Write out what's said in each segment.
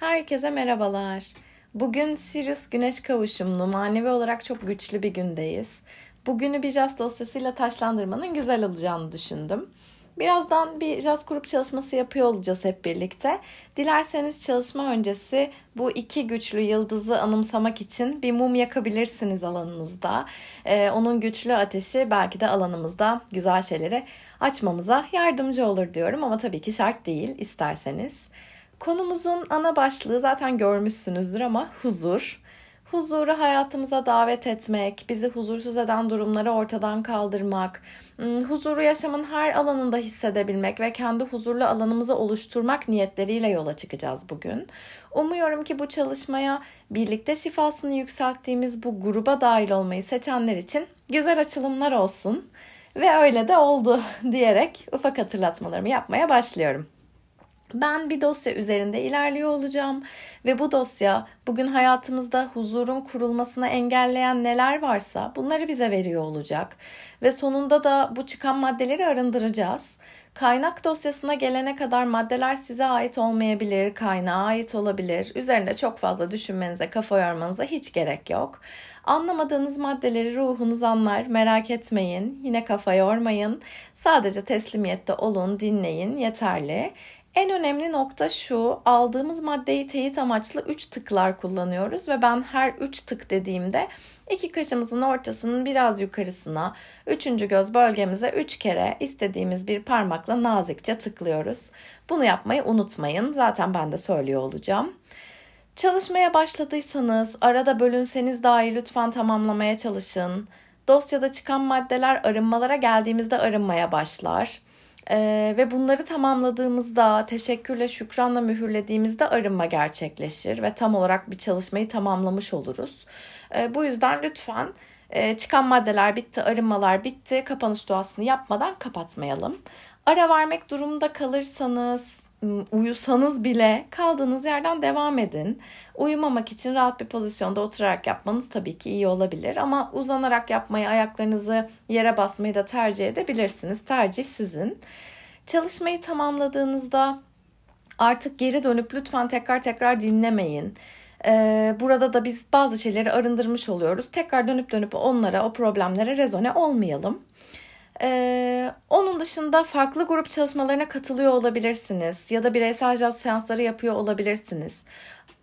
Herkese merhabalar. Bugün Sirius Güneş kavuşumlu, manevi olarak çok güçlü bir gündeyiz. Bugünü bir jazz dosyasıyla taşlandırmanın güzel olacağını düşündüm. Birazdan bir jazz grup çalışması yapıyor olacağız hep birlikte. Dilerseniz çalışma öncesi bu iki güçlü yıldızı anımsamak için bir mum yakabilirsiniz alanınızda. Ee, onun güçlü ateşi belki de alanımızda güzel şeyleri açmamıza yardımcı olur diyorum ama tabii ki şart değil isterseniz. Konumuzun ana başlığı zaten görmüşsünüzdür ama huzur. Huzuru hayatımıza davet etmek, bizi huzursuz eden durumları ortadan kaldırmak, hmm, huzuru yaşamın her alanında hissedebilmek ve kendi huzurlu alanımızı oluşturmak niyetleriyle yola çıkacağız bugün. Umuyorum ki bu çalışmaya birlikte şifasını yükselttiğimiz bu gruba dahil olmayı seçenler için güzel açılımlar olsun. Ve öyle de oldu diyerek ufak hatırlatmalarımı yapmaya başlıyorum. Ben bir dosya üzerinde ilerliyor olacağım ve bu dosya bugün hayatımızda huzurun kurulmasına engelleyen neler varsa bunları bize veriyor olacak ve sonunda da bu çıkan maddeleri arındıracağız. Kaynak dosyasına gelene kadar maddeler size ait olmayabilir, kaynağa ait olabilir. Üzerinde çok fazla düşünmenize, kafa yormanıza hiç gerek yok. Anlamadığınız maddeleri ruhunuz anlar, merak etmeyin. Yine kafa yormayın. Sadece teslimiyette olun, dinleyin, yeterli. En önemli nokta şu, aldığımız maddeyi teyit amaçlı 3 tıklar kullanıyoruz ve ben her 3 tık dediğimde iki kaşımızın ortasının biraz yukarısına, üçüncü göz bölgemize 3 kere istediğimiz bir parmakla nazikçe tıklıyoruz. Bunu yapmayı unutmayın. Zaten ben de söylüyor olacağım. Çalışmaya başladıysanız, arada bölünseniz dahi lütfen tamamlamaya çalışın. Dosyada çıkan maddeler arınmalara geldiğimizde arınmaya başlar. Ee, ve bunları tamamladığımızda, teşekkürle, şükranla mühürlediğimizde arınma gerçekleşir ve tam olarak bir çalışmayı tamamlamış oluruz. Ee, bu yüzden lütfen e, çıkan maddeler bitti, arınmalar bitti, kapanış duasını yapmadan kapatmayalım. Ara vermek durumunda kalırsanız, uyusanız bile kaldığınız yerden devam edin. Uyumamak için rahat bir pozisyonda oturarak yapmanız tabii ki iyi olabilir ama uzanarak yapmayı, ayaklarınızı yere basmayı da tercih edebilirsiniz. Tercih sizin. Çalışmayı tamamladığınızda artık geri dönüp lütfen tekrar tekrar dinlemeyin. Ee, burada da biz bazı şeyleri arındırmış oluyoruz. Tekrar dönüp dönüp onlara, o problemlere rezone olmayalım. Ee, onun dışında farklı grup çalışmalarına katılıyor olabilirsiniz ya da bireysel jazz seansları yapıyor olabilirsiniz.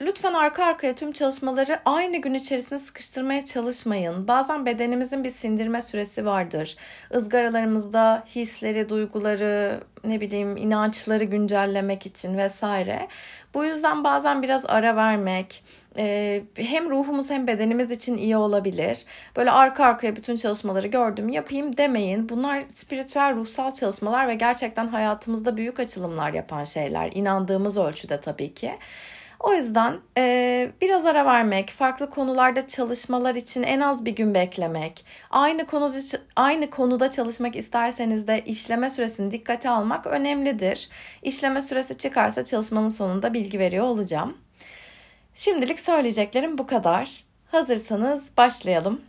Lütfen arka arkaya tüm çalışmaları aynı gün içerisinde sıkıştırmaya çalışmayın. Bazen bedenimizin bir sindirme süresi vardır. Izgaralarımızda hisleri, duyguları, ne bileyim inançları güncellemek için vesaire. Bu yüzden bazen biraz ara vermek e, hem ruhumuz hem bedenimiz için iyi olabilir. Böyle arka arkaya bütün çalışmaları gördüm yapayım demeyin. Bunlar spiritüel ruhsal çalışmalar ve gerçekten hayatımızda büyük açılımlar yapan şeyler. İnandığımız ölçüde tabii ki. O yüzden e, biraz ara vermek, farklı konularda çalışmalar için en az bir gün beklemek, aynı konuda aynı konuda çalışmak isterseniz de işleme süresini dikkate almak önemlidir. İşleme süresi çıkarsa çalışmanın sonunda bilgi veriyor olacağım. Şimdilik söyleyeceklerim bu kadar. Hazırsanız başlayalım.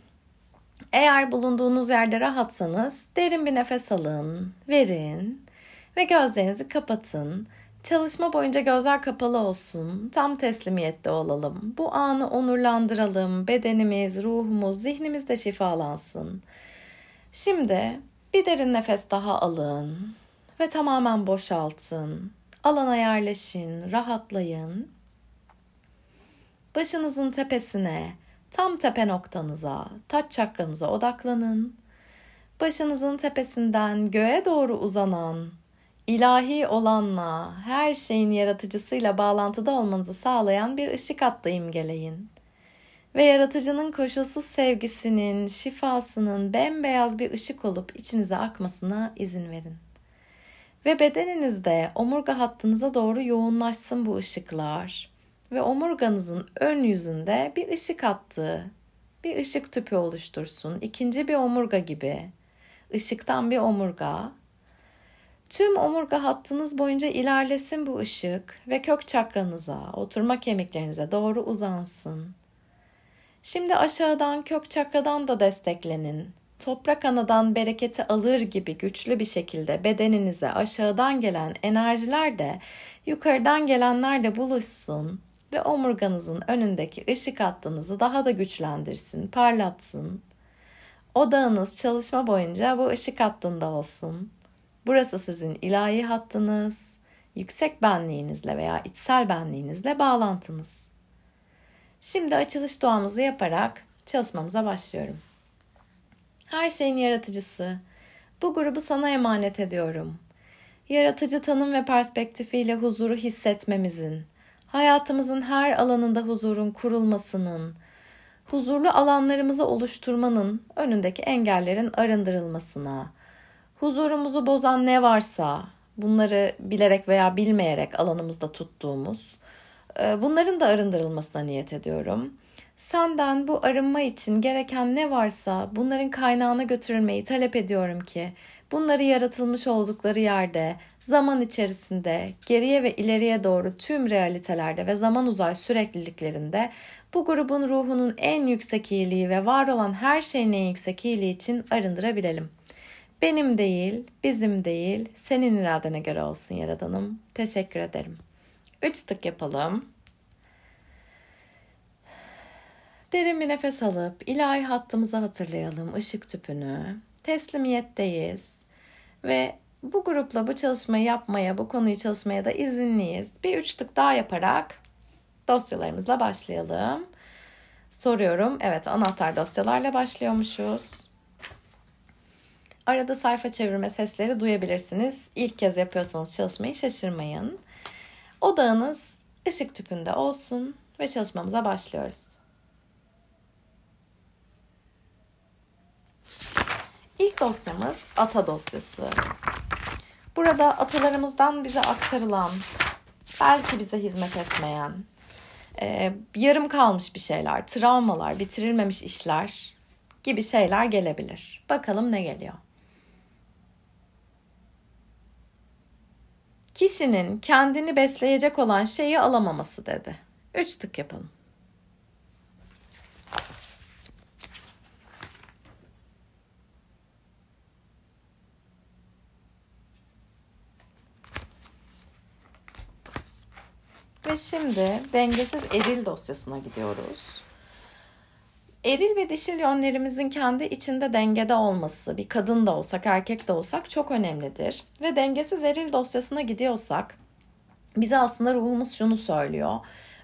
Eğer bulunduğunuz yerde rahatsanız derin bir nefes alın, verin ve gözlerinizi kapatın. Çalışma boyunca gözler kapalı olsun. Tam teslimiyette olalım. Bu anı onurlandıralım. Bedenimiz, ruhumuz, zihnimiz de şifalansın. Şimdi bir derin nefes daha alın ve tamamen boşaltın. Alana yerleşin, rahatlayın. Başınızın tepesine, tam tepe noktanıza, taç çakranıza odaklanın. Başınızın tepesinden göğe doğru uzanan ilahi olanla, her şeyin yaratıcısıyla bağlantıda olmanızı sağlayan bir ışık hattı imgeleyin. Ve yaratıcının koşulsuz sevgisinin, şifasının bembeyaz bir ışık olup içinize akmasına izin verin. Ve bedeninizde omurga hattınıza doğru yoğunlaşsın bu ışıklar. Ve omurganızın ön yüzünde bir ışık hattı, bir ışık tüpü oluştursun. İkinci bir omurga gibi. Işıktan bir omurga Tüm omurga hattınız boyunca ilerlesin bu ışık ve kök çakranıza, oturma kemiklerinize doğru uzansın. Şimdi aşağıdan kök çakradan da desteklenin. Toprak anadan bereketi alır gibi güçlü bir şekilde bedeninize aşağıdan gelen enerjiler de yukarıdan gelenlerle buluşsun ve omurganızın önündeki ışık hattınızı daha da güçlendirsin, parlatsın. Odağınız çalışma boyunca bu ışık hattında olsun. Burası sizin ilahi hattınız, yüksek benliğinizle veya içsel benliğinizle bağlantınız. Şimdi açılış duamızı yaparak çalışmamıza başlıyorum. Her şeyin yaratıcısı, bu grubu sana emanet ediyorum. Yaratıcı tanım ve perspektifiyle huzuru hissetmemizin, hayatımızın her alanında huzurun kurulmasının, huzurlu alanlarımızı oluşturmanın önündeki engellerin arındırılmasına, huzurumuzu bozan ne varsa bunları bilerek veya bilmeyerek alanımızda tuttuğumuz e, bunların da arındırılmasına niyet ediyorum. Senden bu arınma için gereken ne varsa bunların kaynağına götürülmeyi talep ediyorum ki bunları yaratılmış oldukları yerde, zaman içerisinde, geriye ve ileriye doğru tüm realitelerde ve zaman uzay sürekliliklerinde bu grubun ruhunun en yüksek iyiliği ve var olan her şeyin en yüksek iyiliği için arındırabilelim. Benim değil, bizim değil, senin iradene göre olsun Yaradanım. Teşekkür ederim. Üç tık yapalım. Derin bir nefes alıp ilahi hattımızı hatırlayalım, ışık tüpünü. Teslimiyetteyiz ve bu grupla bu çalışmayı yapmaya, bu konuyu çalışmaya da izinliyiz. Bir üç daha yaparak dosyalarımızla başlayalım. Soruyorum. Evet anahtar dosyalarla başlıyormuşuz. Arada sayfa çevirme sesleri duyabilirsiniz. İlk kez yapıyorsanız çalışmayı şaşırmayın. Odağınız ışık tüpünde olsun ve çalışmamıza başlıyoruz. İlk dosyamız ata dosyası. Burada atalarımızdan bize aktarılan, belki bize hizmet etmeyen, e, yarım kalmış bir şeyler, travmalar, bitirilmemiş işler gibi şeyler gelebilir. Bakalım ne geliyor. Kişinin kendini besleyecek olan şeyi alamaması dedi. Üç tık yapalım. Ve şimdi dengesiz eril dosyasına gidiyoruz. Eril ve dişil yönlerimizin kendi içinde dengede olması, bir kadın da olsak, erkek de olsak çok önemlidir. Ve dengesiz eril dosyasına gidiyorsak, bize aslında ruhumuz şunu söylüyor.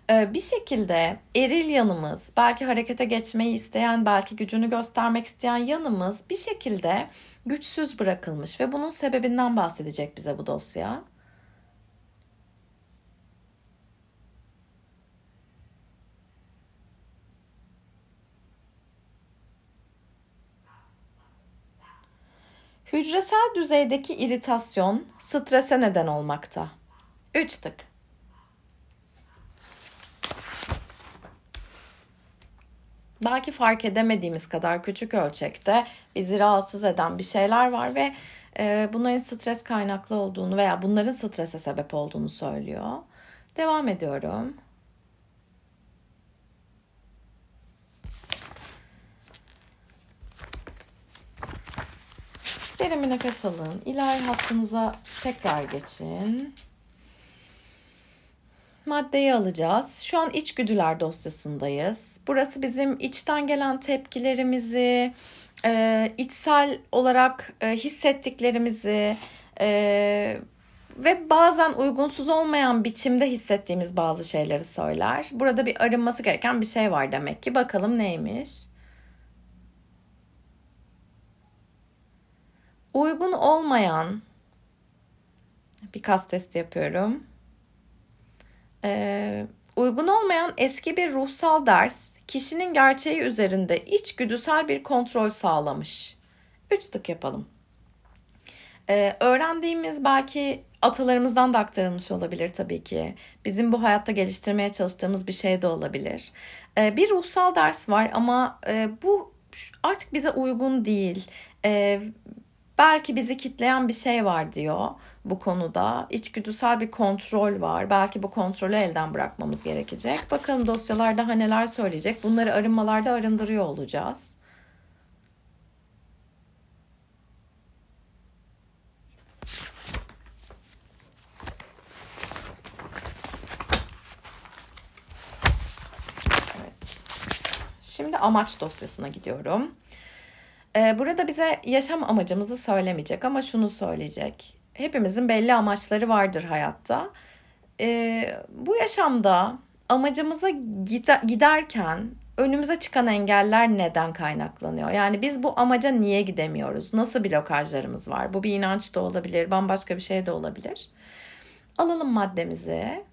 Ee, bir şekilde eril yanımız, belki harekete geçmeyi isteyen, belki gücünü göstermek isteyen yanımız bir şekilde güçsüz bırakılmış ve bunun sebebinden bahsedecek bize bu dosya. Hücresel düzeydeki iritasyon strese neden olmakta. 3 tık. Belki fark edemediğimiz kadar küçük ölçekte bizi rahatsız eden bir şeyler var ve e, bunların stres kaynaklı olduğunu veya bunların strese sebep olduğunu söylüyor. Devam ediyorum. Derin bir nefes alın. İlahi hattınıza tekrar geçin. Maddeyi alacağız. Şu an içgüdüler dosyasındayız. Burası bizim içten gelen tepkilerimizi, e, içsel olarak e, hissettiklerimizi e, ve bazen uygunsuz olmayan biçimde hissettiğimiz bazı şeyleri söyler. Burada bir arınması gereken bir şey var demek ki. Bakalım neymiş? Uygun olmayan bir kas testi yapıyorum. Ee, uygun olmayan eski bir ruhsal ders kişinin gerçeği üzerinde içgüdüsel bir kontrol sağlamış. Üç tık yapalım. Ee, öğrendiğimiz belki atalarımızdan da aktarılmış olabilir tabii ki. Bizim bu hayatta geliştirmeye çalıştığımız bir şey de olabilir. Ee, bir ruhsal ders var ama e, bu artık bize uygun değil. Ee, Belki bizi kitleyen bir şey var diyor bu konuda. İçgüdüsel bir kontrol var. Belki bu kontrolü elden bırakmamız gerekecek. Bakalım dosyalar daha neler söyleyecek. Bunları arınmalarda arındırıyor olacağız. Şimdi amaç dosyasına gidiyorum. Ee, burada bize yaşam amacımızı söylemeyecek ama şunu söyleyecek. Hepimizin belli amaçları vardır hayatta. Ee, bu yaşamda amacımıza giderken önümüze çıkan engeller neden kaynaklanıyor? Yani biz bu amaca niye gidemiyoruz? Nasıl blokajlarımız var? Bu bir inanç da olabilir, bambaşka bir şey de olabilir. Alalım maddemizi.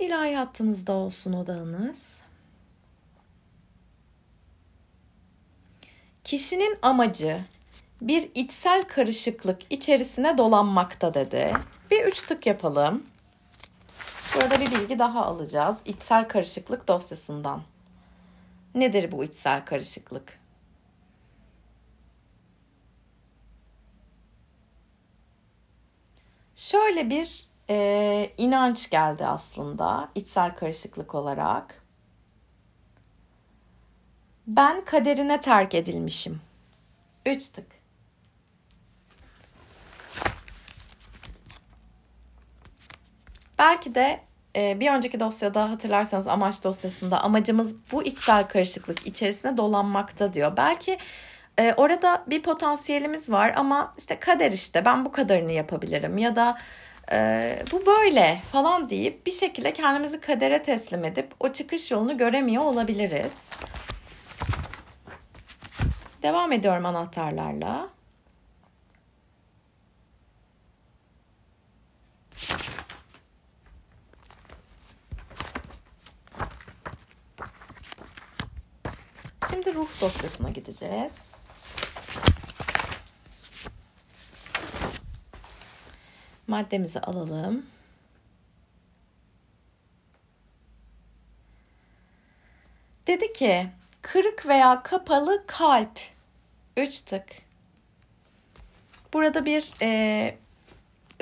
İlahi hattınızda olsun odağınız. Kişinin amacı bir içsel karışıklık içerisine dolanmakta dedi. Bir üç tık yapalım. Burada bir bilgi daha alacağız. İçsel karışıklık dosyasından. Nedir bu içsel karışıklık? Şöyle bir e, inanç geldi aslında içsel karışıklık olarak. Ben kaderine terk edilmişim. Üç tık. Belki de e, bir önceki dosyada hatırlarsanız amaç dosyasında amacımız bu içsel karışıklık içerisine dolanmakta diyor. Belki e, orada bir potansiyelimiz var ama işte kader işte ben bu kadarını yapabilirim ya da e, bu böyle falan deyip bir şekilde kendimizi kadere teslim edip o çıkış yolunu göremiyor olabiliriz. Devam ediyorum anahtarlarla. Şimdi ruh dosyasına gideceğiz. Maddemizi alalım. Dedi ki kırık veya kapalı kalp. Üç tık. Burada bir e,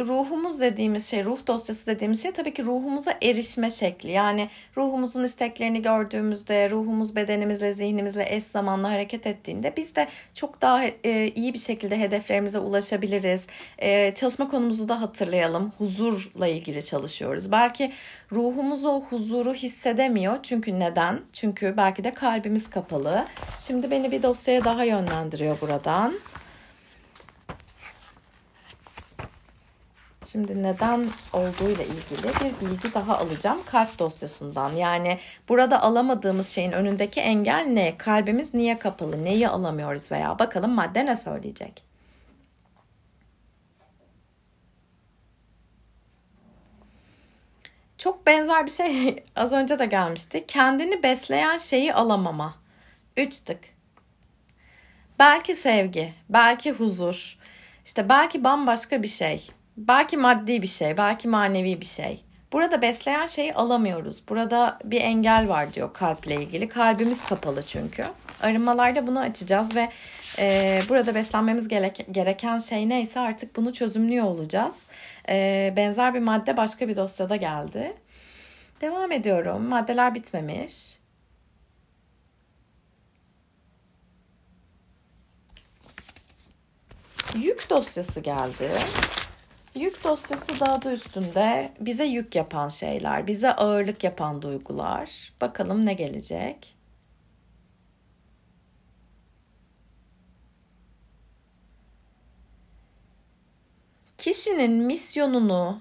ruhumuz dediğimiz şey, ruh dosyası dediğimiz şey tabii ki ruhumuza erişme şekli. Yani ruhumuzun isteklerini gördüğümüzde, ruhumuz bedenimizle, zihnimizle eş zamanlı hareket ettiğinde biz de çok daha e, iyi bir şekilde hedeflerimize ulaşabiliriz. E, çalışma konumuzu da hatırlayalım. Huzurla ilgili çalışıyoruz. Belki ruhumuz o huzuru hissedemiyor. Çünkü neden? Çünkü belki de kalbimiz kapalı. Şimdi beni bir dosyaya daha yönlendiriyor buradan. Şimdi neden olduğuyla ilgili bir bilgi daha alacağım kalp dosyasından. Yani burada alamadığımız şeyin önündeki engel ne? Kalbimiz niye kapalı? Neyi alamıyoruz veya bakalım madde ne söyleyecek? Çok benzer bir şey az önce de gelmişti. Kendini besleyen şeyi alamama. Üç tık. Belki sevgi, belki huzur, işte belki bambaşka bir şey. Belki maddi bir şey, belki manevi bir şey. Burada besleyen şeyi alamıyoruz. Burada bir engel var diyor kalple ilgili. Kalbimiz kapalı çünkü. Arınmalarda bunu açacağız ve e, burada beslenmemiz gerek, gereken şey neyse artık bunu çözümlüyor olacağız. E, benzer bir madde başka bir dosyada geldi. Devam ediyorum. Maddeler bitmemiş. Yük dosyası geldi. Yük dosyası da adı üstünde bize yük yapan şeyler, bize ağırlık yapan duygular. Bakalım ne gelecek? Kişinin misyonunu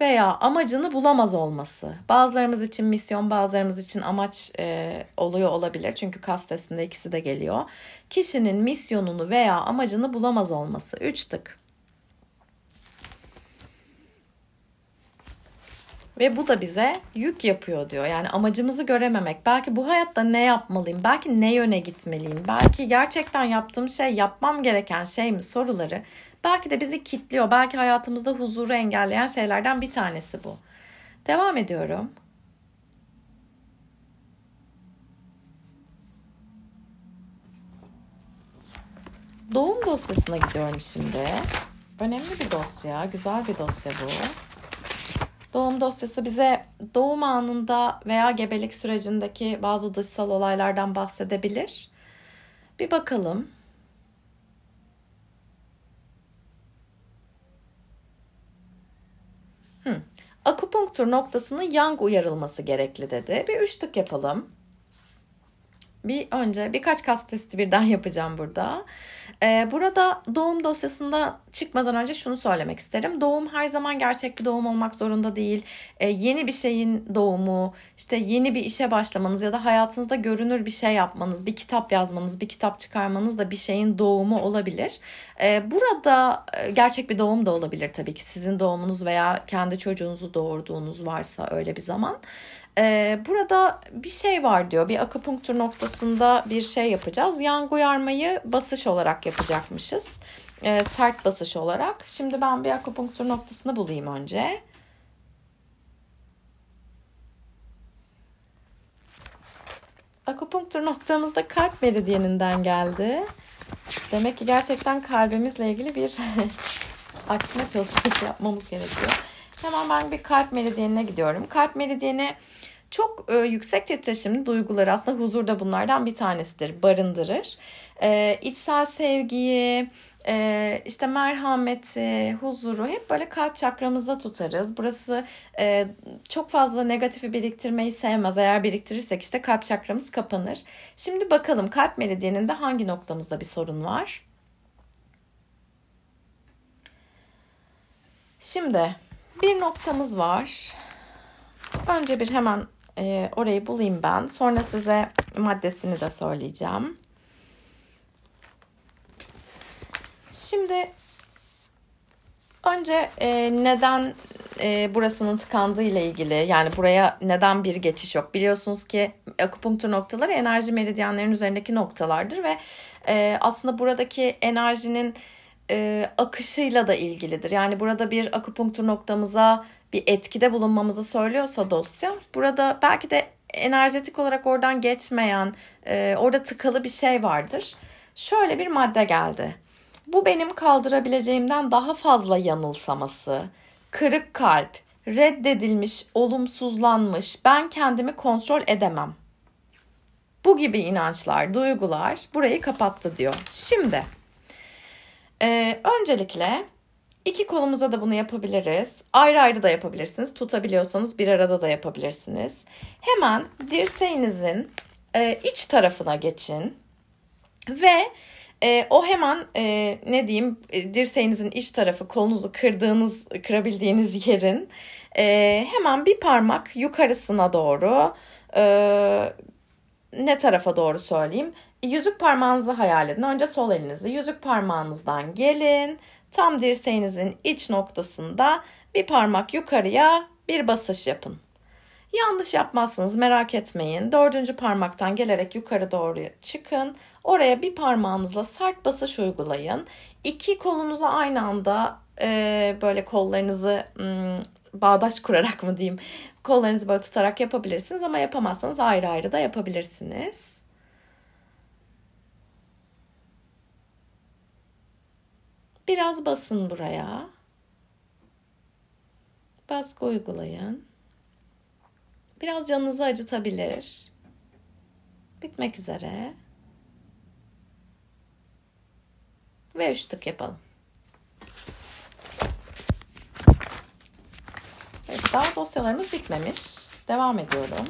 veya amacını bulamaz olması. Bazılarımız için misyon, bazılarımız için amaç e, oluyor olabilir. Çünkü kas testinde ikisi de geliyor. Kişinin misyonunu veya amacını bulamaz olması. Üç tık. Ve bu da bize yük yapıyor diyor. Yani amacımızı görememek. Belki bu hayatta ne yapmalıyım? Belki ne yöne gitmeliyim? Belki gerçekten yaptığım şey yapmam gereken şey mi soruları belki de bizi kitliyor. Belki hayatımızda huzuru engelleyen şeylerden bir tanesi bu. Devam ediyorum. Doğum dosyasına gidiyorum şimdi. Önemli bir dosya, güzel bir dosya bu. Doğum dosyası bize doğum anında veya gebelik sürecindeki bazı dışsal olaylardan bahsedebilir. Bir bakalım. akupunktur noktasının yang uyarılması gerekli dedi. Bir üç tık yapalım. Bir önce birkaç kas testi birden yapacağım burada. Ee, burada doğum dosyasında çıkmadan önce şunu söylemek isterim. Doğum her zaman gerçek bir doğum olmak zorunda değil. Ee, yeni bir şeyin doğumu, işte yeni bir işe başlamanız ya da hayatınızda görünür bir şey yapmanız, bir kitap yazmanız, bir kitap çıkarmanız da bir şeyin doğumu olabilir. Ee, burada e, gerçek bir doğum da olabilir tabii ki. Sizin doğumunuz veya kendi çocuğunuzu doğurduğunuz varsa öyle bir zaman. Ee, burada bir şey var diyor. Bir akupunktur noktasında bir şey yapacağız. Yang uyarmayı basış olarak yapacakmışız. Ee, sert basış olarak. Şimdi ben bir akupunktur noktasını bulayım önce. Akupunktur noktamızda kalp meridyeninden geldi. Demek ki gerçekten kalbimizle ilgili bir açma çalışması yapmamız gerekiyor. Hemen ben bir kalp meridyenine gidiyorum. Kalp meridyeni çok e, yüksek titreşimli duyguları aslında huzur da bunlardan bir tanesidir. Barındırır. E, içsel sevgiyi, e, işte merhameti, huzuru hep böyle kalp çakramızda tutarız. Burası e, çok fazla negatifi biriktirmeyi sevmez. Eğer biriktirirsek işte kalp çakramız kapanır. Şimdi bakalım kalp meridyeninde hangi noktamızda bir sorun var? Şimdi bir noktamız var. Önce bir hemen e, orayı bulayım ben. Sonra size maddesini de söyleyeceğim. Şimdi önce e, neden e, burasının tıkandığı ile ilgili yani buraya neden bir geçiş yok? Biliyorsunuz ki akupunktur noktaları enerji meridyenlerinin üzerindeki noktalardır ve e, aslında buradaki enerjinin e, akışıyla da ilgilidir. Yani burada bir akupunktur noktamıza bir etkide bulunmamızı söylüyorsa dosya burada belki de enerjetik olarak oradan geçmeyen e, orada tıkalı bir şey vardır. Şöyle bir madde geldi. Bu benim kaldırabileceğimden daha fazla yanılsaması, kırık kalp, reddedilmiş, olumsuzlanmış, ben kendimi kontrol edemem. Bu gibi inançlar, duygular burayı kapattı diyor. Şimdi ee, öncelikle iki kolumuza da bunu yapabiliriz. Ayrı ayrı da yapabilirsiniz. Tutabiliyorsanız bir arada da yapabilirsiniz. Hemen dirseğinizin e, iç tarafına geçin. Ve e, o hemen e, ne diyeyim e, dirseğinizin iç tarafı kolunuzu kırdığınız kırabildiğiniz yerin e, hemen bir parmak yukarısına doğru e, ne tarafa doğru söyleyeyim yüzük parmağınızı hayal edin. Önce sol elinizi yüzük parmağınızdan gelin. Tam dirseğinizin iç noktasında bir parmak yukarıya bir basış yapın. Yanlış yapmazsınız merak etmeyin. Dördüncü parmaktan gelerek yukarı doğru çıkın. Oraya bir parmağınızla sert basış uygulayın. İki kolunuza aynı anda e, böyle kollarınızı hmm, bağdaş kurarak mı diyeyim kollarınızı böyle tutarak yapabilirsiniz ama yapamazsanız ayrı ayrı da yapabilirsiniz. Biraz basın buraya. Baskı uygulayın. Biraz canınızı acıtabilir. Bitmek üzere. Ve üç tık yapalım. Evet, daha dosyalarımız bitmemiş. Devam ediyorum.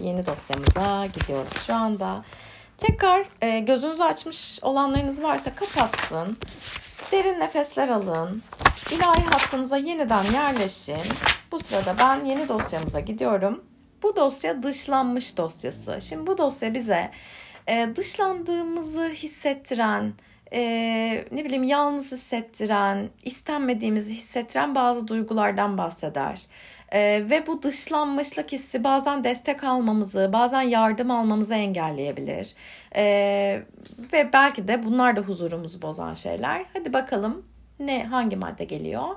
Yeni dosyamıza gidiyoruz şu anda. Tekrar e, gözünüzü açmış olanlarınız varsa kapatsın. Derin nefesler alın. İlahi hattınıza yeniden yerleşin. Bu sırada ben yeni dosyamıza gidiyorum. Bu dosya dışlanmış dosyası. Şimdi bu dosya bize e, dışlandığımızı hissettiren, e, ne bileyim yalnız hissettiren, istenmediğimizi hissettiren bazı duygulardan bahseder. Ee, ve bu dışlanmışlık hissi bazen destek almamızı, bazen yardım almamızı engelleyebilir. Ee, ve belki de bunlar da huzurumuzu bozan şeyler. Hadi bakalım ne hangi madde geliyor?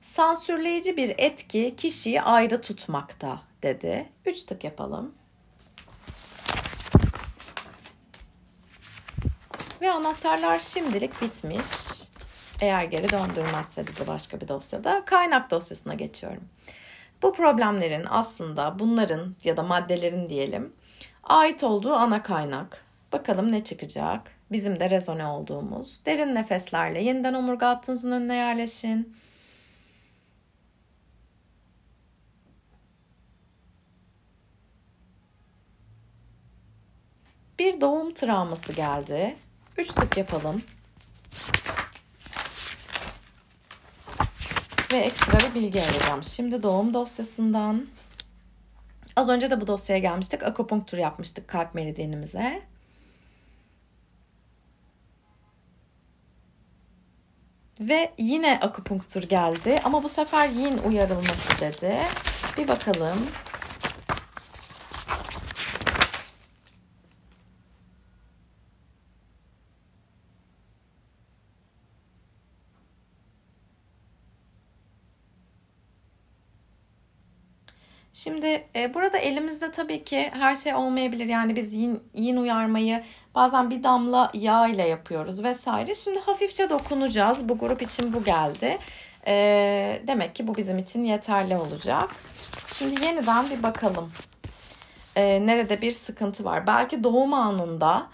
Sansürleyici bir etki kişiyi ayrı tutmakta dedi. Üç tık yapalım. Ve anahtarlar şimdilik bitmiş. Eğer geri döndürmezse bizi başka bir dosyada kaynak dosyasına geçiyorum. Bu problemlerin aslında bunların ya da maddelerin diyelim ait olduğu ana kaynak. Bakalım ne çıkacak? Bizim de rezone olduğumuz. Derin nefeslerle yeniden omurga hattınızın önüne yerleşin. Bir doğum travması geldi. Üç tık yapalım. Ve ekstra bir bilgi alacağım. Şimdi doğum dosyasından Az önce de bu dosyaya gelmiştik. Akupunktur yapmıştık kalp meridyenimize. Ve yine akupunktur geldi ama bu sefer yin uyarılması dedi. Bir bakalım. Şimdi e, burada elimizde tabii ki her şey olmayabilir. Yani biz yin, yin uyarmayı bazen bir damla yağ ile yapıyoruz vesaire. Şimdi hafifçe dokunacağız. Bu grup için bu geldi. E, demek ki bu bizim için yeterli olacak. Şimdi yeniden bir bakalım. E, nerede bir sıkıntı var? Belki doğum anında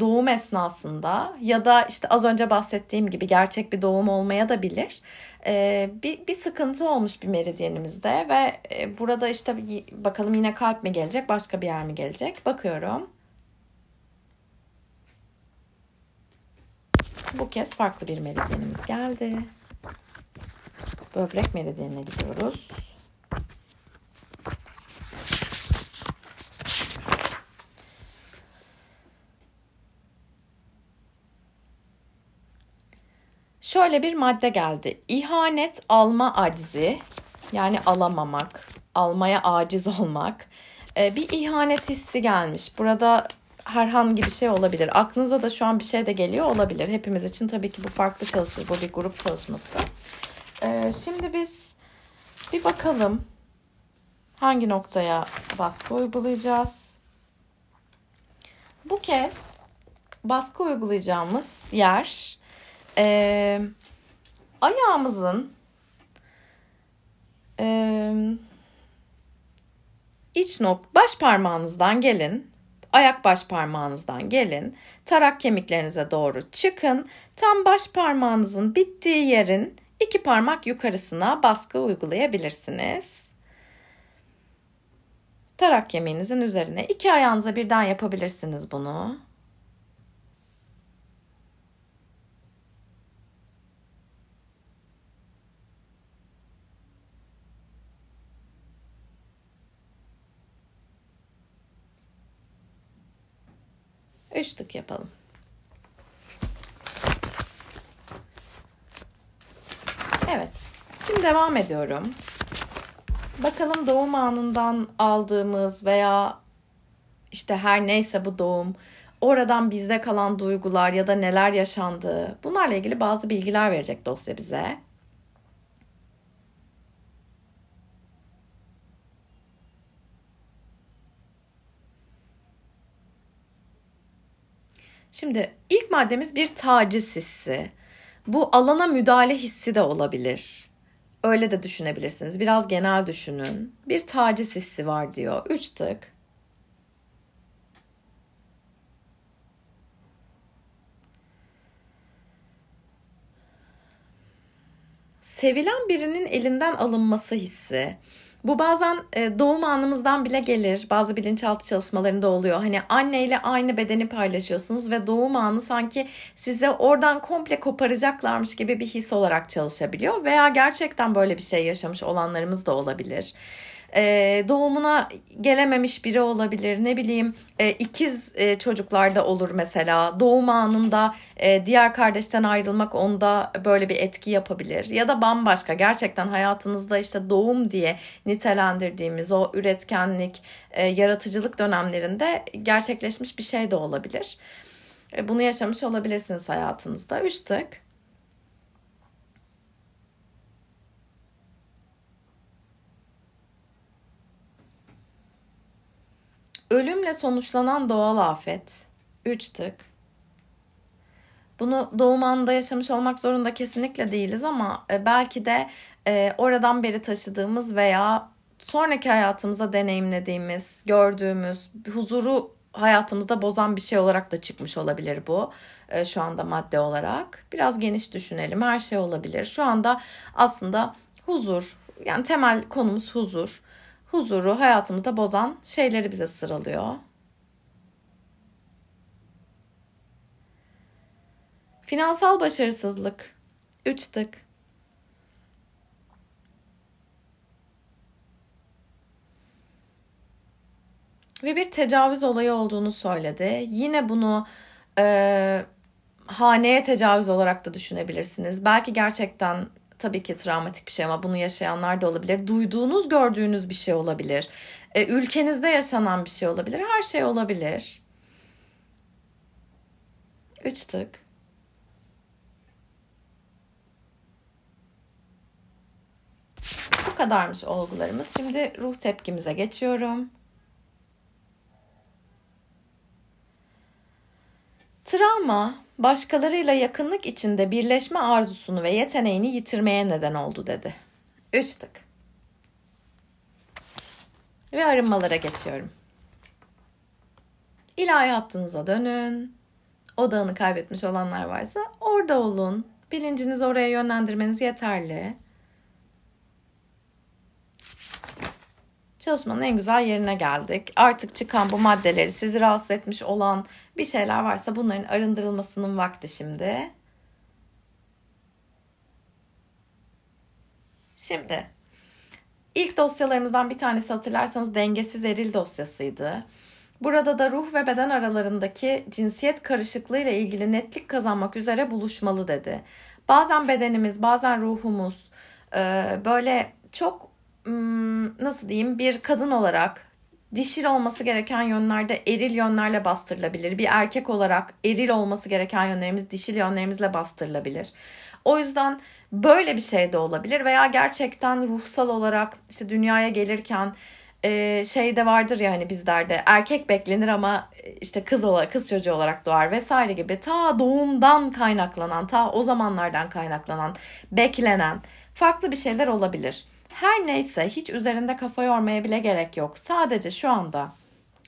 doğum esnasında ya da işte az önce bahsettiğim gibi gerçek bir doğum olmaya da bilir. E, bir, bir sıkıntı olmuş bir meridyenimizde ve e, burada işte bakalım yine kalp mi gelecek başka bir yer mi gelecek bakıyorum. Bu kez farklı bir meridyenimiz geldi. Böbrek meridyenine gidiyoruz. Şöyle bir madde geldi. İhanet alma aczi yani alamamak, almaya aciz olmak. Ee, bir ihanet hissi gelmiş. Burada herhangi bir şey olabilir. Aklınıza da şu an bir şey de geliyor olabilir. Hepimiz için tabii ki bu farklı çalışır. Bu bir grup çalışması. Ee, şimdi biz bir bakalım hangi noktaya baskı uygulayacağız. Bu kez baskı uygulayacağımız yer e, ayağımızın e, iç nok baş parmağınızdan gelin ayak baş parmağınızdan gelin tarak kemiklerinize doğru çıkın tam baş parmağınızın bittiği yerin iki parmak yukarısına baskı uygulayabilirsiniz. Tarak kemiğinizin üzerine iki ayağınıza birden yapabilirsiniz bunu. Tık yapalım. Evet. Şimdi devam ediyorum. Bakalım doğum anından aldığımız veya işte her neyse bu doğum oradan bizde kalan duygular ya da neler yaşandığı bunlarla ilgili bazı bilgiler verecek dosya bize. Şimdi ilk maddemiz bir taciz hissi. Bu alana müdahale hissi de olabilir. Öyle de düşünebilirsiniz. Biraz genel düşünün. Bir taciz hissi var diyor. Üç tık. Sevilen birinin elinden alınması hissi. Bu bazen e, doğum anımızdan bile gelir. Bazı bilinçaltı çalışmalarında oluyor. Hani anneyle aynı bedeni paylaşıyorsunuz ve doğum anı sanki size oradan komple koparacaklarmış gibi bir his olarak çalışabiliyor. Veya gerçekten böyle bir şey yaşamış olanlarımız da olabilir e, doğumuna gelememiş biri olabilir. Ne bileyim e, ikiz e, çocuklarda olur mesela. Doğum anında e, diğer kardeşten ayrılmak onda böyle bir etki yapabilir. Ya da bambaşka gerçekten hayatınızda işte doğum diye nitelendirdiğimiz o üretkenlik, e, yaratıcılık dönemlerinde gerçekleşmiş bir şey de olabilir. E, bunu yaşamış olabilirsiniz hayatınızda. Üç tık. Ölümle sonuçlanan doğal afet. 3 tık. Bunu doğum anında yaşamış olmak zorunda kesinlikle değiliz ama e, belki de e, oradan beri taşıdığımız veya sonraki hayatımıza deneyimlediğimiz, gördüğümüz huzuru hayatımızda bozan bir şey olarak da çıkmış olabilir bu. E, şu anda madde olarak. Biraz geniş düşünelim. Her şey olabilir. Şu anda aslında huzur, yani temel konumuz huzur. Huzuru hayatımızda bozan şeyleri bize sıralıyor. Finansal başarısızlık. Üç tık. Ve bir tecavüz olayı olduğunu söyledi. Yine bunu e, haneye tecavüz olarak da düşünebilirsiniz. Belki gerçekten tabii ki travmatik bir şey ama bunu yaşayanlar da olabilir. Duyduğunuz, gördüğünüz bir şey olabilir. E, ülkenizde yaşanan bir şey olabilir. Her şey olabilir. Üç tık. Bu kadarmış olgularımız. Şimdi ruh tepkimize geçiyorum. Travma, başkalarıyla yakınlık içinde birleşme arzusunu ve yeteneğini yitirmeye neden oldu dedi. Üç tık. Ve arınmalara geçiyorum. İlahi hattınıza dönün. Odağını kaybetmiş olanlar varsa orada olun. Bilincinizi oraya yönlendirmeniz yeterli. Çalışmanın en güzel yerine geldik. Artık çıkan bu maddeleri sizi rahatsız etmiş olan bir şeyler varsa bunların arındırılmasının vakti şimdi. Şimdi ilk dosyalarımızdan bir tanesi hatırlarsanız dengesiz eril dosyasıydı. Burada da ruh ve beden aralarındaki cinsiyet karışıklığı ile ilgili netlik kazanmak üzere buluşmalı dedi. Bazen bedenimiz, bazen ruhumuz böyle çok nasıl diyeyim bir kadın olarak dişil olması gereken yönlerde eril yönlerle bastırılabilir. Bir erkek olarak eril olması gereken yönlerimiz dişil yönlerimizle bastırılabilir. O yüzden böyle bir şey de olabilir veya gerçekten ruhsal olarak işte dünyaya gelirken e, şey de vardır ya hani bizlerde erkek beklenir ama işte kız olarak kız çocuğu olarak doğar vesaire gibi ta doğumdan kaynaklanan ta o zamanlardan kaynaklanan beklenen farklı bir şeyler olabilir. Her neyse hiç üzerinde kafa yormaya bile gerek yok. Sadece şu anda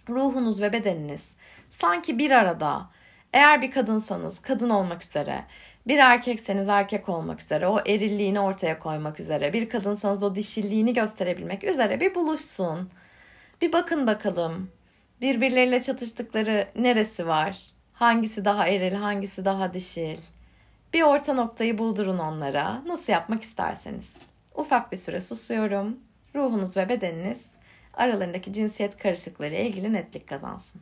ruhunuz ve bedeniniz sanki bir arada. Eğer bir kadınsanız kadın olmak üzere, bir erkekseniz erkek olmak üzere, o erilliğini ortaya koymak üzere, bir kadınsanız o dişilliğini gösterebilmek üzere bir buluşsun. Bir bakın bakalım birbirleriyle çatıştıkları neresi var? Hangisi daha eril, hangisi daha dişil? Bir orta noktayı buldurun onlara. Nasıl yapmak isterseniz. Ufak bir süre susuyorum. Ruhunuz ve bedeniniz aralarındaki cinsiyet karışıklığı ile ilgili netlik kazansın.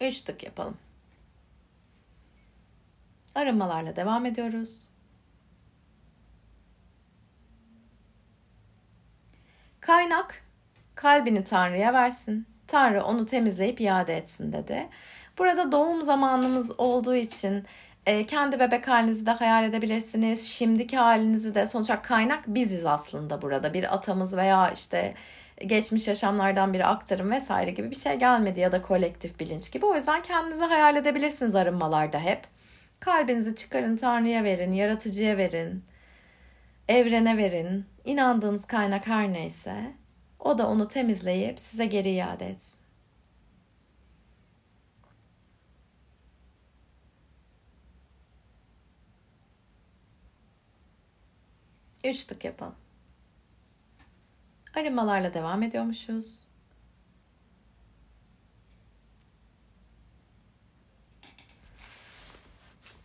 Üç tık yapalım. Aramalarla devam ediyoruz. Kaynak kalbini Tanrı'ya versin. Tanrı onu temizleyip iade etsin dedi. Burada doğum zamanımız olduğu için e, kendi bebek halinizi de hayal edebilirsiniz. Şimdiki halinizi de sonuçta kaynak biziz aslında burada. Bir atamız veya işte geçmiş yaşamlardan biri aktarım vesaire gibi bir şey gelmedi ya da kolektif bilinç gibi. O yüzden kendinizi hayal edebilirsiniz arınmalarda hep. Kalbinizi çıkarın, Tanrı'ya verin, yaratıcıya verin, evrene verin. İnandığınız kaynak her neyse o da onu temizleyip size geri iade etsin. Üç tık yapalım. Aramalarla devam ediyormuşuz.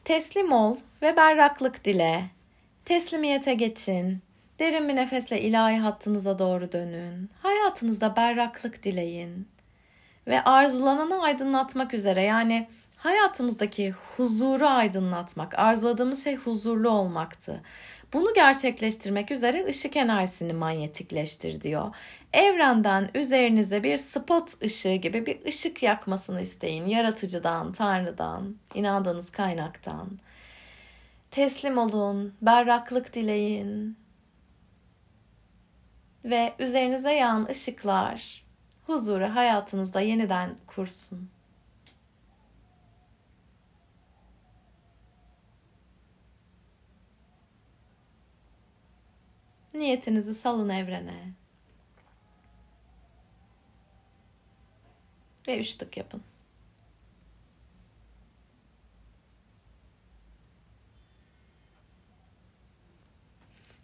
Teslim ol ve berraklık dile. Teslimiyete geçin. Derin bir nefesle ilahi hattınıza doğru dönün. Hayatınızda berraklık dileyin. Ve arzulananı aydınlatmak üzere yani hayatımızdaki huzuru aydınlatmak, arzuladığımız şey huzurlu olmaktı. Bunu gerçekleştirmek üzere ışık enerjisini manyetikleştir diyor. Evrenden üzerinize bir spot ışığı gibi bir ışık yakmasını isteyin. Yaratıcıdan, Tanrı'dan, inandığınız kaynaktan. Teslim olun, berraklık dileyin. Ve üzerinize yağan ışıklar huzuru hayatınızda yeniden kursun. Niyetinizi salın evrene. Ve üç tık yapın.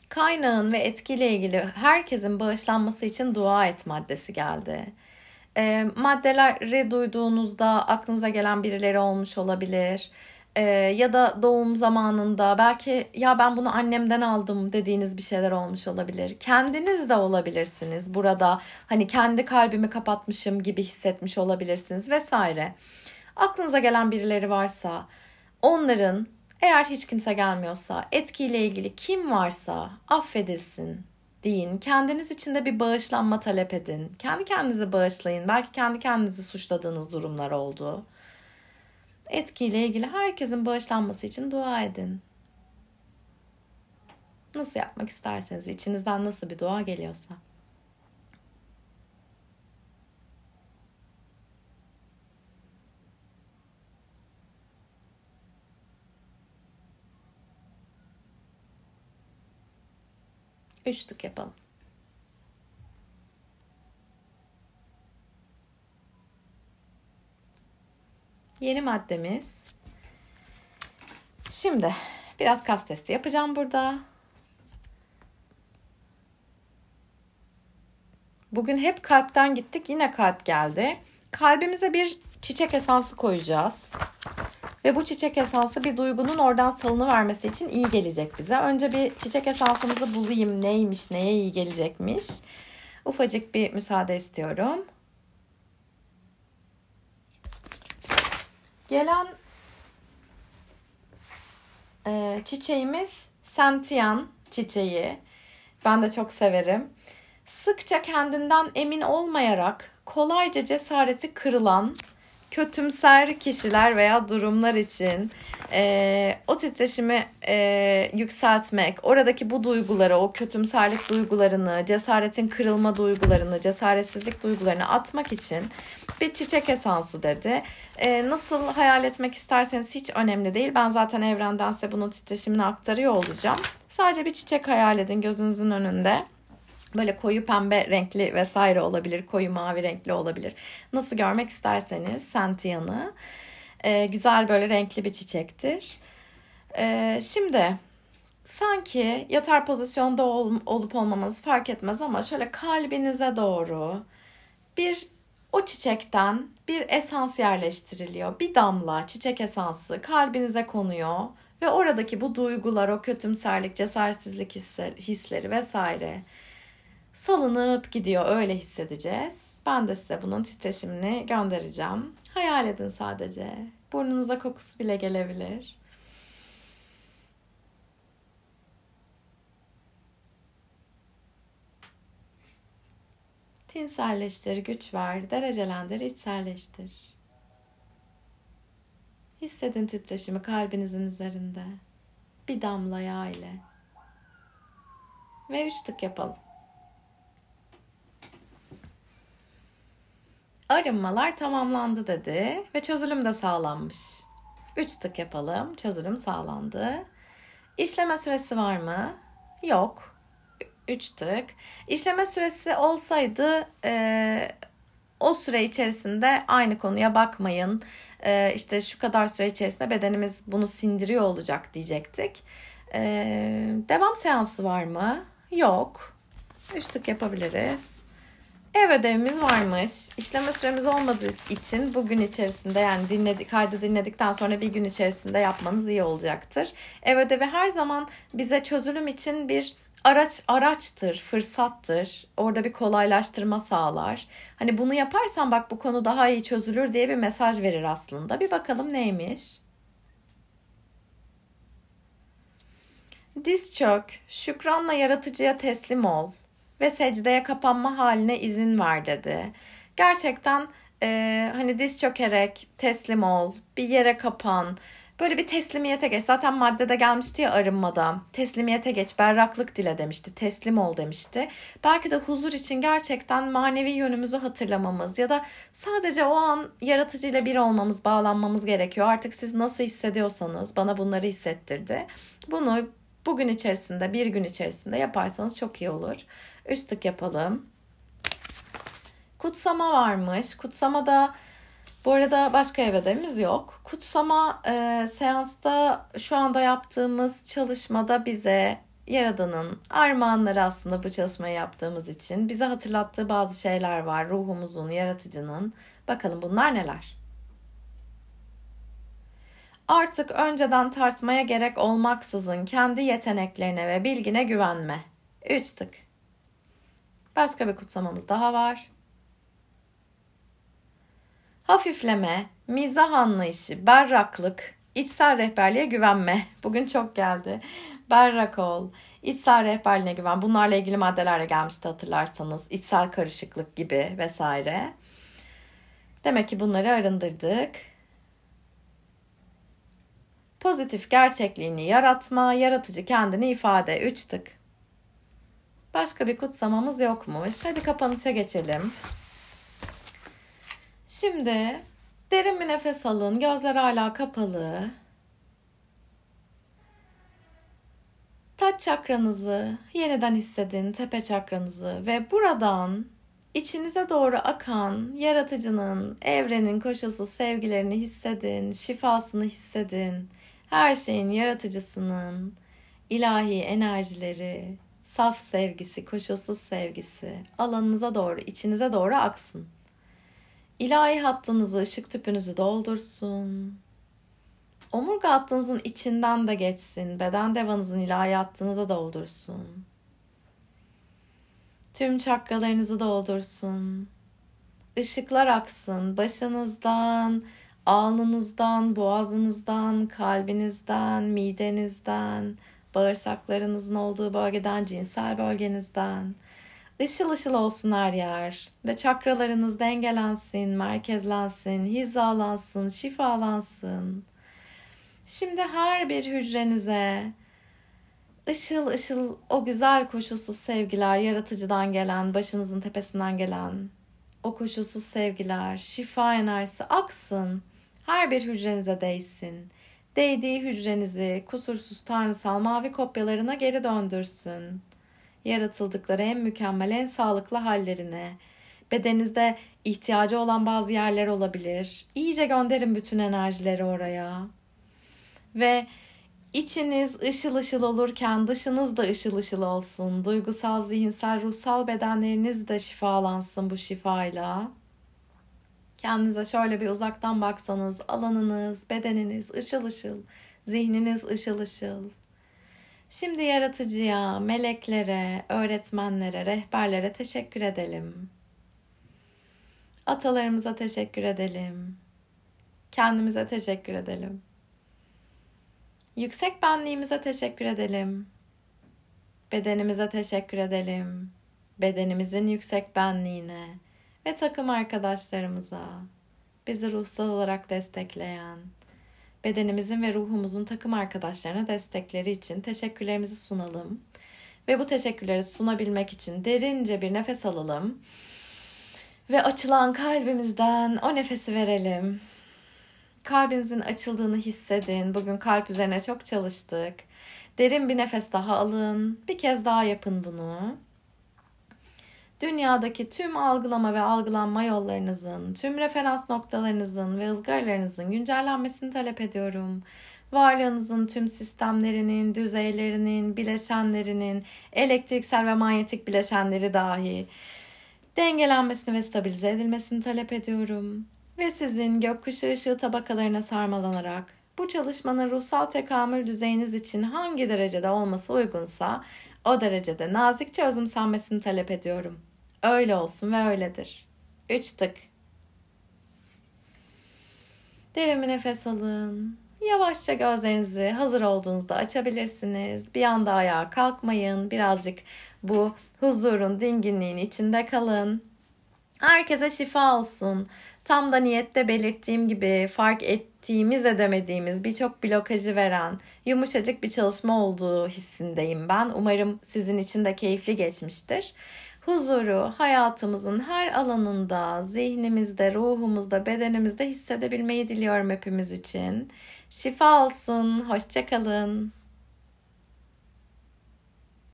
Kaynağın ve etkiyle ilgili herkesin bağışlanması için dua et maddesi geldi. E, maddeleri duyduğunuzda aklınıza gelen birileri olmuş olabilir e, ya da doğum zamanında belki ya ben bunu annemden aldım dediğiniz bir şeyler olmuş olabilir. Kendiniz de olabilirsiniz burada hani kendi kalbimi kapatmışım gibi hissetmiş olabilirsiniz vesaire. Aklınıza gelen birileri varsa onların eğer hiç kimse gelmiyorsa etkiyle ilgili kim varsa affedilsin deyin. Kendiniz için de bir bağışlanma talep edin. Kendi kendinizi bağışlayın. Belki kendi kendinizi suçladığınız durumlar oldu etkiyle ilgili herkesin bağışlanması için dua edin. Nasıl yapmak isterseniz, içinizden nasıl bir dua geliyorsa. Üç tık yapalım. Yeni maddemiz. Şimdi biraz kas testi yapacağım burada. Bugün hep kalpten gittik. Yine kalp geldi. Kalbimize bir çiçek esansı koyacağız. Ve bu çiçek esansı bir duygunun oradan salını vermesi için iyi gelecek bize. Önce bir çiçek esansımızı bulayım. Neymiş, neye iyi gelecekmiş. Ufacık bir müsaade istiyorum. Gelen e, çiçeğimiz sentiyan çiçeği. Ben de çok severim. Sıkça kendinden emin olmayarak kolayca cesareti kırılan kötümser kişiler veya durumlar için e, o titreşimi e, yükseltmek, oradaki bu duyguları, o kötümserlik duygularını, cesaretin kırılma duygularını, cesaretsizlik duygularını atmak için bir çiçek esansı dedi. E, nasıl hayal etmek isterseniz hiç önemli değil. Ben zaten evrenden size bunun titreşimini aktarıyor olacağım. Sadece bir çiçek hayal edin gözünüzün önünde. Böyle koyu pembe renkli vesaire olabilir, koyu mavi renkli olabilir. Nasıl görmek isterseniz sentiyanı. Ee, güzel böyle renkli bir çiçektir. Ee, şimdi sanki yatar pozisyonda ol, olup olmamanız fark etmez ama şöyle kalbinize doğru bir o çiçekten bir esans yerleştiriliyor. Bir damla çiçek esansı kalbinize konuyor ve oradaki bu duygular, o kötümserlik, cesarsizlik hisleri vesaire salınıp gidiyor öyle hissedeceğiz. Ben de size bunun titreşimini göndereceğim. Hayal edin sadece. Burnunuza kokusu bile gelebilir. Tinselleştir, güç ver, derecelendir, içselleştir. Hissedin titreşimi kalbinizin üzerinde. Bir damla yağ ile. Ve üç tık yapalım. Arınmalar tamamlandı dedi ve çözülüm de sağlanmış. 3 tık yapalım. Çözülüm sağlandı. İşleme süresi var mı? Yok. 3 tık. İşleme süresi olsaydı e, o süre içerisinde aynı konuya bakmayın. E, işte şu kadar süre içerisinde bedenimiz bunu sindiriyor olacak diyecektik. E, devam seansı var mı? Yok. 3 tık yapabiliriz. Ev ödevimiz varmış. İşleme süremiz olmadığı için bugün içerisinde yani dinledik, kaydı dinledikten sonra bir gün içerisinde yapmanız iyi olacaktır. Ev ödevi her zaman bize çözülüm için bir araç araçtır, fırsattır. Orada bir kolaylaştırma sağlar. Hani bunu yaparsan bak bu konu daha iyi çözülür diye bir mesaj verir aslında. Bir bakalım neymiş? Diz çök, şükranla yaratıcıya teslim ol ve secdeye kapanma haline izin ver dedi. Gerçekten e, hani diz çökerek teslim ol, bir yere kapan, böyle bir teslimiyete geç. Zaten maddede gelmişti ya arınmada. Teslimiyete geç, berraklık dile demişti, teslim ol demişti. Belki de huzur için gerçekten manevi yönümüzü hatırlamamız ya da sadece o an yaratıcıyla bir olmamız, bağlanmamız gerekiyor. Artık siz nasıl hissediyorsanız bana bunları hissettirdi. Bunu bugün içerisinde, bir gün içerisinde yaparsanız çok iyi olur. Üç tık yapalım. Kutsama varmış. Kutsama da bu arada başka ev yok. Kutsama e, seansta şu anda yaptığımız çalışmada bize Yaradan'ın armağanları aslında bu çalışmayı yaptığımız için bize hatırlattığı bazı şeyler var. Ruhumuzun, yaratıcının. Bakalım bunlar neler? Artık önceden tartmaya gerek olmaksızın kendi yeteneklerine ve bilgine güvenme. Üç tık. Başka bir kutsamamız daha var. Hafifleme, mizah anlayışı, berraklık, içsel rehberliğe güvenme. Bugün çok geldi. Berrak ol, içsel rehberliğine güven. Bunlarla ilgili maddelerle gelmişti hatırlarsanız. İçsel karışıklık gibi vesaire. Demek ki bunları arındırdık. Pozitif gerçekliğini yaratma, yaratıcı kendini ifade. Üç tık. Başka bir kutsamamız yokmuş. Hadi kapanışa geçelim. Şimdi derin bir nefes alın. Gözler hala kapalı. Taç çakranızı yeniden hissedin, tepe çakranızı ve buradan içinize doğru akan yaratıcının, evrenin koşulsuz sevgilerini hissedin, şifasını hissedin. Her şeyin yaratıcısının ilahi enerjileri, saf sevgisi, koşulsuz sevgisi alanınıza doğru, içinize doğru aksın. İlahi hattınızı, ışık tüpünüzü doldursun. Omurga hattınızın içinden de geçsin. Beden devanızın ilahi hattını da doldursun. Tüm çakralarınızı doldursun. Işıklar aksın başınızdan, alnınızdan, boğazınızdan, kalbinizden, midenizden, bağırsaklarınızın olduğu bölgeden, cinsel bölgenizden, Işıl ışıl olsun her yer ve çakralarınız dengelensin, merkezlensin, hizalansın, şifalansın. Şimdi her bir hücrenize ışıl ışıl o güzel koşulsuz sevgiler, yaratıcıdan gelen, başınızın tepesinden gelen o koşulsuz sevgiler, şifa enerjisi aksın. Her bir hücrenize değsin. Değdiği hücrenizi kusursuz tanrısal mavi kopyalarına geri döndürsün.'' Yaratıldıkları en mükemmel, en sağlıklı hallerine, bedeninizde ihtiyacı olan bazı yerler olabilir. İyice gönderin bütün enerjileri oraya. Ve içiniz ışıl ışıl olurken dışınız da ışıl ışıl olsun. Duygusal, zihinsel, ruhsal bedenleriniz de şifalansın bu şifayla. Kendinize şöyle bir uzaktan baksanız alanınız, bedeniniz ışıl ışıl, zihniniz ışıl ışıl. Şimdi yaratıcıya, meleklere, öğretmenlere, rehberlere teşekkür edelim. Atalarımıza teşekkür edelim. Kendimize teşekkür edelim. Yüksek benliğimize teşekkür edelim. Bedenimize teşekkür edelim. Bedenimizin yüksek benliğine ve takım arkadaşlarımıza bizi ruhsal olarak destekleyen, bedenimizin ve ruhumuzun takım arkadaşlarına destekleri için teşekkürlerimizi sunalım. Ve bu teşekkürleri sunabilmek için derince bir nefes alalım. Ve açılan kalbimizden o nefesi verelim. Kalbinizin açıldığını hissedin. Bugün kalp üzerine çok çalıştık. Derin bir nefes daha alın. Bir kez daha yapın bunu dünyadaki tüm algılama ve algılanma yollarınızın, tüm referans noktalarınızın ve ızgaralarınızın güncellenmesini talep ediyorum. Varlığınızın tüm sistemlerinin, düzeylerinin, bileşenlerinin, elektriksel ve manyetik bileşenleri dahi dengelenmesini ve stabilize edilmesini talep ediyorum. Ve sizin gökkuşağı ışığı tabakalarına sarmalanarak bu çalışmanın ruhsal tekamül düzeyiniz için hangi derecede olması uygunsa O derecede nazikçe özümsenmesini talep ediyorum. Öyle olsun ve öyledir. Üç tık. Derin bir nefes alın. Yavaşça gözlerinizi hazır olduğunuzda açabilirsiniz. Bir anda ayağa kalkmayın. Birazcık bu huzurun, dinginliğin içinde kalın. Herkese şifa olsun. Tam da niyette belirttiğim gibi fark ettiğimiz edemediğimiz birçok blokajı veren yumuşacık bir çalışma olduğu hissindeyim ben. Umarım sizin için de keyifli geçmiştir. Huzuru hayatımızın her alanında, zihnimizde, ruhumuzda, bedenimizde hissedebilmeyi diliyorum hepimiz için. Şifa olsun, hoşçakalın.